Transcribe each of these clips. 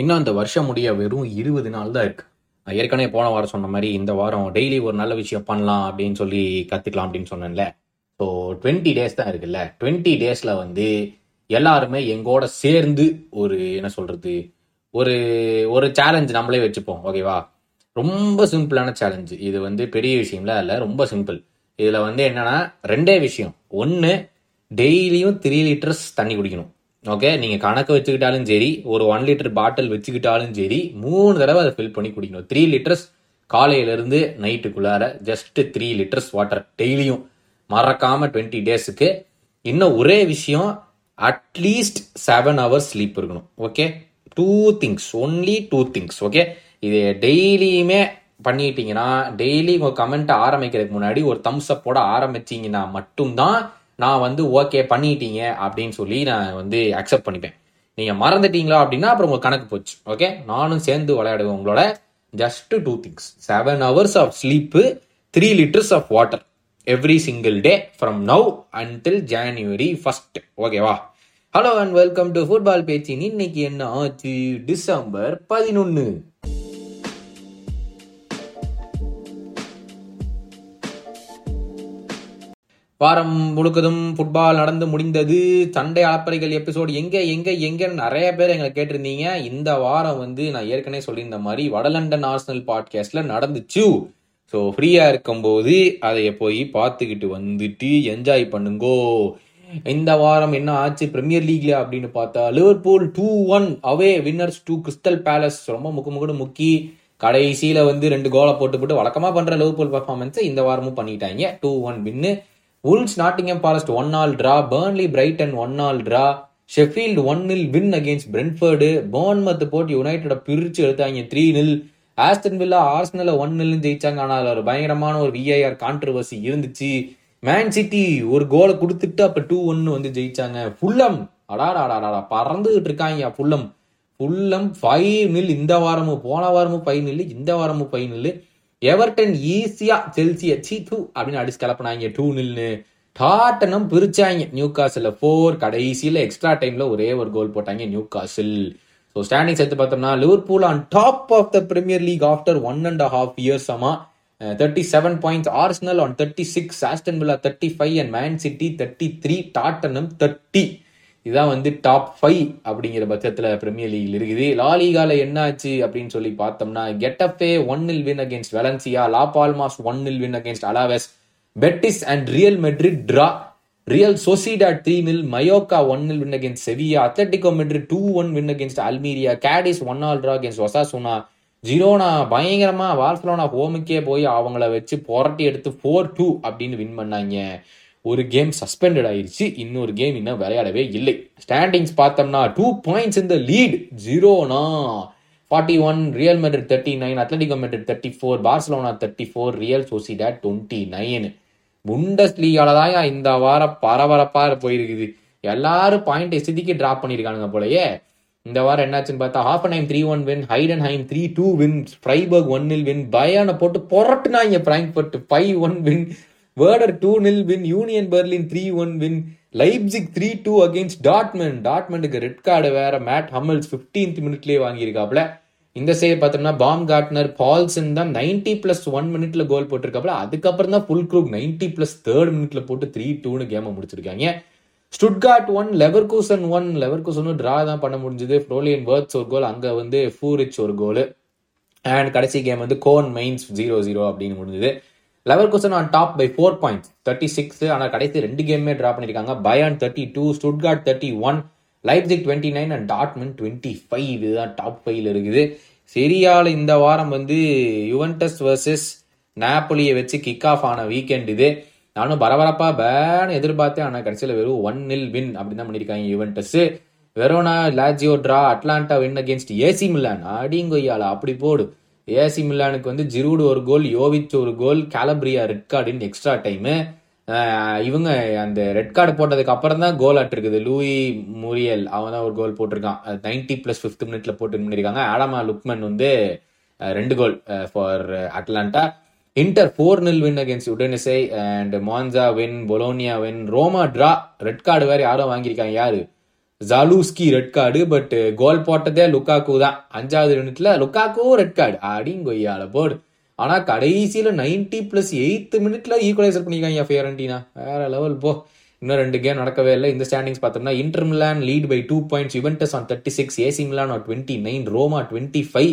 இன்னும் அந்த வருஷம் முடிய வெறும் இருபது நாள் தான் இருக்கு. ஏற்கனவே போன வாரம் சொன்ன மாதிரி இந்த வாரம் டெய்லி ஒரு நல்ல விஷயம் பண்ணலாம் அப்படின்னு சொல்லி கத்துக்கலாம் அப்படின்னு சொன்னேன்ல. ஸோ டுவெண்ட்டி டேஸ் தான் இருக்குல்ல. டுவெண்ட்டி டேஸ்ல வந்து எல்லாருமே எங்கூட சேர்ந்து ஒரு என்ன சொல்றது ஒரு ஒரு சேலஞ்ச் நம்மளே வச்சுப்போம். ஓகேவா ரொம்ப சிம்பிளான சேலஞ்சு இது வந்து பெரிய விஷயம்லாம் இல்லை ரொம்ப சிம்பிள் இதில் வந்து என்னன்னா ரெண்டே விஷயம். ஒன்று டெய்லியும் த்ரீ லிட்டர்ஸ் தண்ணி குடிக்கணும். ஓகே நீங்கள் கணக்கு வச்சுக்கிட்டாலும் சரி ஒரு ஒன் லிட்டர் பாட்டில் வச்சுக்கிட்டாலும் சரி மூணு தடவை அதை ஃபில் பண்ணி குடிக்கணும். த்ரீ லிட்டர்ஸ் காலையிலேருந்து நைட்டுக்குள்ளார ஜஸ்ட்டு த்ரீ லிட்டர்ஸ் வாட்டர் டெய்லியும் மறக்காமல் டுவெண்ட்டி டேஸுக்கு இன்னும் ஒரே விஷயம் at least seven hours sleep இருக்கணும். Okay two things only two things okay இது டெய்லியுமே பண்ணிட்டீங்கன்னா டெய்லி உங்கள் கமெண்ட் ஆரம்பிக்கிறதுக்கு முன்னாடி ஒரு தம்ஸ் அப் போட ஆரம்பிச்சிங்கன்னா மட்டும்தான் நான் வந்து ஓகே பண்ணிட்டீங்க அப்படின்னு சொல்லி நான் வந்து அக்செப்ட் பண்ணிப்பேன் நீங்கள் மறந்துட்டீங்களா அப்படின்னா அப்புறம் உங்கள் கணக்கு போச்சு. ஓகே நானும் சேர்ந்து விளையாடுவேன் உங்களோட just two things seven hours of sleep three litres of water every single day from now until January first ஓகேவா hello and welcome to football பேச்சின் இன்னைக்கு என்ன ஆச்சு? டிசம்பர் பதினொன்று வாரம் முழுக்கதும் ஃபுட்பால் நடந்து முடிந்தது. சண்டை அலப்பறைகள் எபிசோடு எங்க எங்க எங்கன்னு நிறைய பேர் எங்களை கேட்டிருந்தீங்க. இந்த வாரம் வந்து நான் ஏற்கனவே சொல்லியிருந்த மாதிரி வடலண்டன் ஆர்சனல் பாட்காஸ்ட்ல நடந்துச்சு. ஸோ ஃப்ரீயா இருக்கும்போது அதை போய் பார்த்துக்கிட்டு வந்துட்டு என்ஜாய் பண்ணுங்கோ. இந்த வாரம் என்ன ஆச்சு? பிரீமியர் லீக்ல அப்படின்னு பார்த்தா Liverpool two one away winners to Crystal Palace ரொம்ப முக்கு முக்கி கடைசியில வந்து ரெண்டு கோலை போட்டு போட்டு வழக்கமா பண்ற லிவர்பூல் பர்ஃபார்மன்ஸை இந்த வாரமும் பண்ணிட்டாங்க. Two one win Wolves Nottingham Forest one all draw Burnley Brighton one all draw Sheffield one nil win against Brentford Bournemouth போட்டு யுனைடெட பிரிச்சு எடுத்தாங்க த்ரீ நில் ஆஸ்டன் வில்லா ஆர்ஸ்னல ஒன் நில்னு ஜெயிச்சாங்க. ஆனால் ஒரு பயங்கரமான ஒரு விஐஆர் கான்ட்ரவர்சி இருந்துச்சு. மேன் சிட்டி ஒரு கோலை கொடுத்துட்டு அப்ப டூ ஒன்னு வந்து ஜெயிச்சாங்க. ஃபுல்லம் அடாடாடாடா பறந்துகிட்டு இருக்காங்க ஃபுல்லம் ஃபுல்லம் ஃபைவ் நில் இந்த வாரமும் போன வாரமும் ஃபைவ் நில் இந்த வாரமும் ஃபைவ் நில் எவர்டன் ஈஸியா செல்சிய சி டூ அப்படின்னு அடிச்சு கிளப்பினாங்க டூ நில்னு டாட்டனம் பிரிச்சாங்க. நியூ காசில் ஃபோர் கடைசியில் எக்ஸ்ட்ரா டைம்ல ஒரே ஒரு கோல் போட்டாங்க நியூ காசில் ஸோ ஸ்டாண்டிங்ஸ் எடுத்து பார்த்தோம்னா Liverpool on top of the Premier League after one and half years ஆமா. Thirty seven points Arsenal on thirty six Aston Villa thirty five and Man City thirty three Tottenham thirty இதுதான் வந்து top five அப்படிங்கிற பட்சத்தில் premier லீக்ல இருக்குது. லாலிகால என்ன ஆச்சு அப்படின்னு சொல்லி பார்த்தோம்னா Getafe one nil win against Valencia Las Palmas one nil win against Alaves Betis and Real Madrid draw. Real Sociedad three nil Mallorca one nil win against Sevilla Atletico Madrid two one win against Almeria Cadiz one all draw against Osasuna Girona பயங்கரமா Barcelona ஹோமுக்கே போய் அவங்கள வச்சு புரட்டி எடுத்து four two அப்படின்னு win பண்ணாங்க. ஒரு game suspended ஆயிடுச்சு இன்னொரு கேம் இன்னும் விளையாடவே இல்லை. ஸ்டாண்டிங்ஸ் பார்த்தோம்னா டூ பாயிண்ட்ஸ் இந்த lead Girona forty one Real Madrid thirty nine Atletico Madrid thirty four Barcelona thirty four Real Sociedad twenty nine Bundes லீகால தான் இந்த வாரம் பரபரப்பா போயிருக்குது. எல்லாரும் பாயிண்ட் எஸ்திக்கு டிராப் பண்ணியிருக்கானுங்க போலயே. இந்த வாரம் என்னாச்சுன்னு பார்த்தா half time three one win Heidenheim three two win Freiburg one nil win பயான போட்டு புரட்டுனாங்க Frankfurt five one win Werder two nil win Union Berlin three one win Leipzig three two against Dortmund டாட்மெண்ட்டுக்கு red card வேற Mats Hummels fifteenth மினிட்லேயே வாங்கியிருக்காப்ல இந்த side பார்த்தோம்னா bomb Gardner பால்சன் தான் ninety plus one மினிட்ல கோல் போட்டிருக்காப்ல அதுக்கப்புறம் தான் Fullkrug ninety plus third மினிட்ல போட்டு த்ரீ டூன்னு கேமை முடிச்சிருக்காங்க. ஸ்டுட்கார்ட் ஒன் லெவர்கூசன் ஒன் லெவர்கூசனும் டிரா தான் பண்ண முடிஞ்சது. ஃப்ரோலியன் வேர்ட்ஸ் ஒரு கோல் அங்கே வந்து ஃபூரிச் ஒரு கோல் அண்ட் கடைசி கேம் வந்து கோன் மைன்ஸ் ஜீரோ ஜீரோ அப்படின்னு முடிஞ்சது. Leverkusen on top by four points thirty six ஆனால் கடைசி ரெண்டு கேமே ட்ரா பண்ணியிருக்காங்க. Bayern thirty two Stuttgart thirty one Leipzig twenty nine and Dortmund twenty five இதுதான் டாப் ஃபைவ்ல இருக்குது. சரியால இந்த வாரம் வந்து யுவன்டஸ் வர்சஸ் நாப்பொலியை வச்சு கிக் ஆஃப் ஆன வீக்கெண்ட் இது. நானும் பரபரப்பாக பேன் எதிர்பார்த்தேன். ஆனால் கடைசியில் வெறும் ஒன் நில் வின் அப்படின்னு தான் பண்ணியிருக்காங்க Juventus Verona Lazio draw Atalanta win against AC Milan அடிங்கொய்யால அப்படி போடு. ஏசி மில்லானுக்கு வந்து ஜிரூடு ஒரு கோல் யோவிச் ஒரு கோல் கேலப்ரியா ரெட் கார்டுன்னு எக்ஸ்ட்ரா டைமு இவங்க அந்த ரெட் கார்டு போட்டதுக்கு அப்புறம் தான் கோல் ஆட்டிருக்குது லூயி முரியல் அவன் தான் ஒரு கோல் போட்டிருக்கான். நைன்டி பிளஸ் ஃபிஃப்த் மினிட்ல போட்டு பண்ணியிருக்காங்க ஆடாமா லுக்மன் வந்து ரெண்டு goal for Atalanta. Inter four nil win against Udinese and Monza win Bologna win Roma draw red card வேற யாரும் வாங்கியிருக்காங்க. யாரு? Zalewski red card but goal போட்டதே லுக்காக்கு தான். அஞ்சாவது மினிட்ல லுக்காக்கோ ரெட் கார்டு அடிங்கொய்யால போர்டு ஆனா கடைசியில நைன்டி பிளஸ் எயித்து மினிட்ல ஈக்குவலைசர் பண்ணிருக்காங்க ஃபியரண்டினா வேற லெவல் போ. இன்னும் ரெண்டு கேம் நடக்கவே இல்லை. இந்த ஸ்டாண்டிங்ஸ் பார்த்தோம்னா Inter Milan lead by two points Juventus on thirty six AC Milan on twenty nine Roma twenty five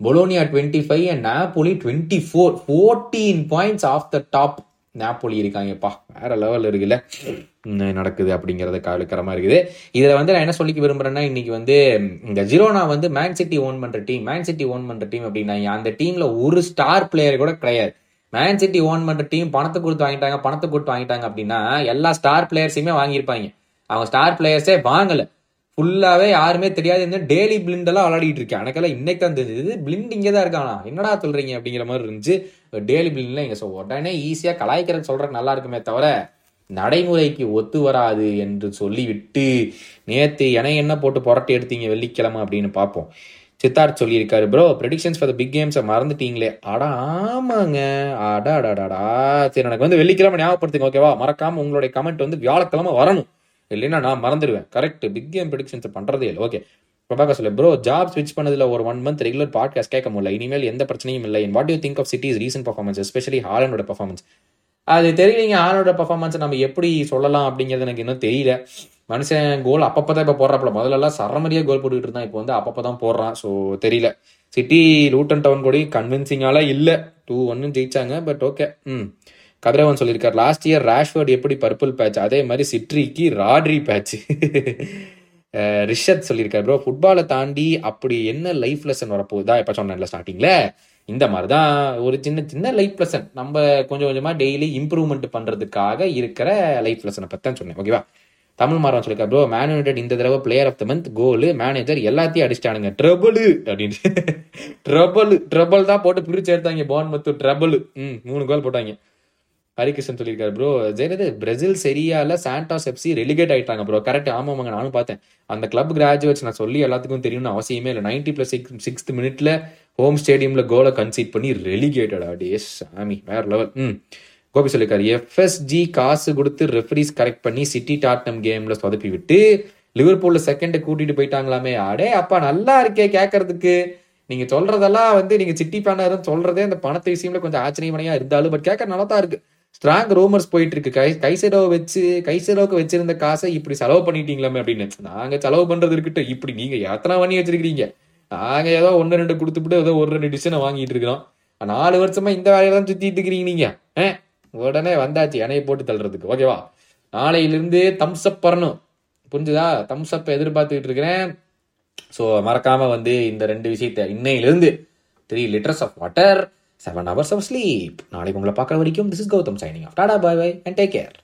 Bologna twenty five and Napoli twenty four fourteen points off the top Napoli இருக்காங்கப்பா வேற level இருக்குல்ல. நடக்குது அப்படிங்கிறத கவலைக்கிரமா இருக்குது. இதுல வந்து நான் என்ன சொல்லிக்க விரும்புறேன்னா இன்னைக்கு வந்து இந்த ஜிரோனா வந்து மேன் சிட்டி ஓன் பண்ற டீம் மேன் சிட்டி ஓன் பண்ற டீம் அப்படின்னா அந்த டீம்ல ஒரு ஸ்டார் பிளேயர் கூட கிடையாது. மேன் சிட்டி ஓன் பண்ற டீம் பணத்தை கொடுத்து வாங்கிட்டாங்க பணத்தை கொடுத்து வாங்கிட்டாங்க அப்படின்னா எல்லா ஸ்டார் பிளேயர்ஸையுமே வாங்கியிருப்பாங்க. அவங்க ஸ்டார் பிளேயர்ஸே வாங்கல. ஃபுல்லாவே யாருமே தெரியாது இந்த டெய்லி பிளிண்ட் எல்லாம் விளையாடிட்டு இருக்கேன். எனக்கெல்லாம் இன்னைக்கு தான் தெரிஞ்சது. பிளிண்ட் இங்கே தான் இருக்கானா என்னடா சொல்றீங்க அப்படிங்கிற மாதிரி இருந்துச்சு. டெய்லி பிளிண்ட்ல இல்லைங்க ஸோ உடனே ஈஸியாக கலாய்க்கிறதுக்கு சொல்கிறக்கு நல்லா இருக்குமே தவிர நடைமுறைக்கு ஒத்து வராது என்று சொல்லிவிட்டு நேற்று என என்ன போட்டு புரட்டி எடுத்தீங்க வெள்ளிக்கிழமை அப்படின்னு பார்ப்போம். சித்தார்த் சொல்லியிருக்காரு ப்ரோ ப்ரெடிக்ஷன்ஸ் ஃபார் பிக் கேம்ஸை மறந்துட்டீங்களே. அடா ஆமாங்க. அடா அடாடாடா சரி எனக்கு வந்து வெள்ளிக்கிழமை ஞாபகப்படுத்துங்க ஓகேவா மறக்காம உங்களுடைய கமெண்ட் வந்து வியாழக்கிழமை வரணும். இல்லைன்னா நான் மறந்துடுவேன். கரெக்ட் பிக் கேம் ப்ரெடிக்ஷன்ஸ் பண்ணுறதே இல்லை. ஓகே பிரபாகர் சொல்ல ப்ரோ ஜாப் ஸ்விட்ச் பண்ணதுல ஒரு ஒன் மந்த் ரெகுலர் பாட்காஸ்ட் கேட்க முடியல. இனிமேல் எந்த பிரச்சனையும் இல்லை. What you think of City's recent performance especially ஹாலனோட performance அது தெரியலீங்க. ஆளோட பர்ஃபார்மன்ஸ் நம்ம எப்படி சொல்லலாம் அப்படிங்கிறது எனக்கு இன்னும் தெரியல. மனுஷன் கோல் அப்பப்போ தான் இப்போ போடுறாப்புல. முதல்லலாம் சரமரியாக கோல் போட்டுக்கிட்டு இருந்தான். இப்போ வந்து அப்பப்போ தான் போடுறான். ஸோ தெரியல. சிட்டி லூட்டன் டவுன் கூட கன்வின்சிங்கால இல்லை. டூ ஒன்னு ஜெயிச்சாங்க. பட் ஓகே ம். கதிரவன் சொல்லியிருக்கார் லாஸ்ட் இயர் ரேஷ்வர்ட் எப்படி பர்பிள் பேட்ச் அதே மாதிரி சிட்ரிக்கு ராட்ரி பேட்ச் ரிஷத் சொல்லியிருக்காரு ப்ரோ ஃபுட்பாலை தாண்டி அப்படி என்ன லைஃப் லெசன் வரப்போகுதா? இப்போ சொன்னேன்ல ஸ்டார்டிங்கில் இந்த மாதிரி தான் ஒரு சின்ன சின்ன லைஃப் லெசன் நம்ம கொஞ்சம் கொஞ்சமாக டெய்லி இம்ப்ரூவ்மெண்ட் பண்ணுறதுக்காக இருக்கிற லைஃப் லெசனை பற்றி தான் சொன்னேன் ஓகேவா தமிழ் மாறன் சொல்லியிருக்காரு ப்ரோ மேன் யுனைடெட் இந்த தடவை player of the month goal manager எல்லாத்தையும் அடிச்சிட்டானுங்க. ட்ரபுளு அப்படின்னு. ட்ரபுள் ட்ரபுள் தான் போட்டு பிரிச்சு எடுத்தாங்க போன் மத்து ட்ரபுள் ம் மூணு கோல் போட்டாங்க. ஹரிகிருஷ்ணன் சொல்லியிருக்காரு ப்ரோ ஜெயலது பிரேசில் சரியால சாண்டாஸ் எஃப்சி ரெலிகேட் ஆயிட்டாங்க ப்ரோ கரெக்ட் ஆமாமாங்க நானும் பார்த்தேன். அந்த கிளப் கிராஜுவேட்ஸ் நான் சொல்லி எல்லாத்துக்கும் தெரியும்னு அவசியமே இல்லை. நைன்டி பிளஸ் சிக்ஸ் சிக்ஸ்த் மினிட்ல ஹோம் ஸ்டேடியம்ல கோலை கன்சீட் பண்ணி ரெலிகேட்டட் ஆடி எஸ் சாமி வேற லெவல் ம். கோபி சொல்லியிருக்காரு எஃப்எஸ்ஜி காசு கொடுத்து ரெஃபரிஸ் கரெக்ட் பண்ணி சிட்டி டாட்னம் கேம்ல சொதப்பி விட்டு லிவர்பூல்ல செகண்ட் கூட்டிட்டு போயிட்டாங்களாமே. அடே அப்பா நல்லா இருக்கே கேட்கறதுக்கு நீங்க சொல்றதெல்லாம் வந்து நீங்க சிட்டி பேனர் சொல்றதே அந்த பணத்தை விஷயம்ல கொஞ்சம் ஆச்சரியமனையா இருந்தாலும் பட் கேட்க நல்லா தான் இருக்கு. ஸ்ட்ராங் ரூமர்ஸ் போயிட்டு இருக்கு கை கைசெடோ வச்சு கைசெடோக்கு வச்சிருந்த காசை இப்படி செலவு பண்ணிட்டீங்களாமே அப்படின்னு. நாங்க செலவு பண்றது இருக்கட்டும். இப்படி நீங்க எத்தனை பண்ணி வச்சிருக்கீங்க நாங்க ஏதோ ஒன்று ரெண்டு கொடுத்துட்டு ஏதோ ஒரு ரெண்டு டிசனை வாங்கிட்டு இருக்கிறோம். நாலு வருஷமா இந்த வேலையை தான் சுத்திட்டு இருக்கிறீங்க நீங்க. உடனே வந்தாச்சு எனையை போட்டு தள்ளுறதுக்கு. ஓகேவா நாளையிலிருந்து தம்ஸ் அப் வரணும். புரிஞ்சுதா? தம்ஸ் அப் எதிர்பார்த்துக்கிட்டு இருக்கிறேன். ஸோ மறக்காம வந்து இந்த ரெண்டு விஷயத்த இன்னையிலிருந்து three litres of water seven hours of sleep நாளைக்கு உங்களை பார்க்குற வரைக்கும் this is Gautham signing off tata bye bye and take care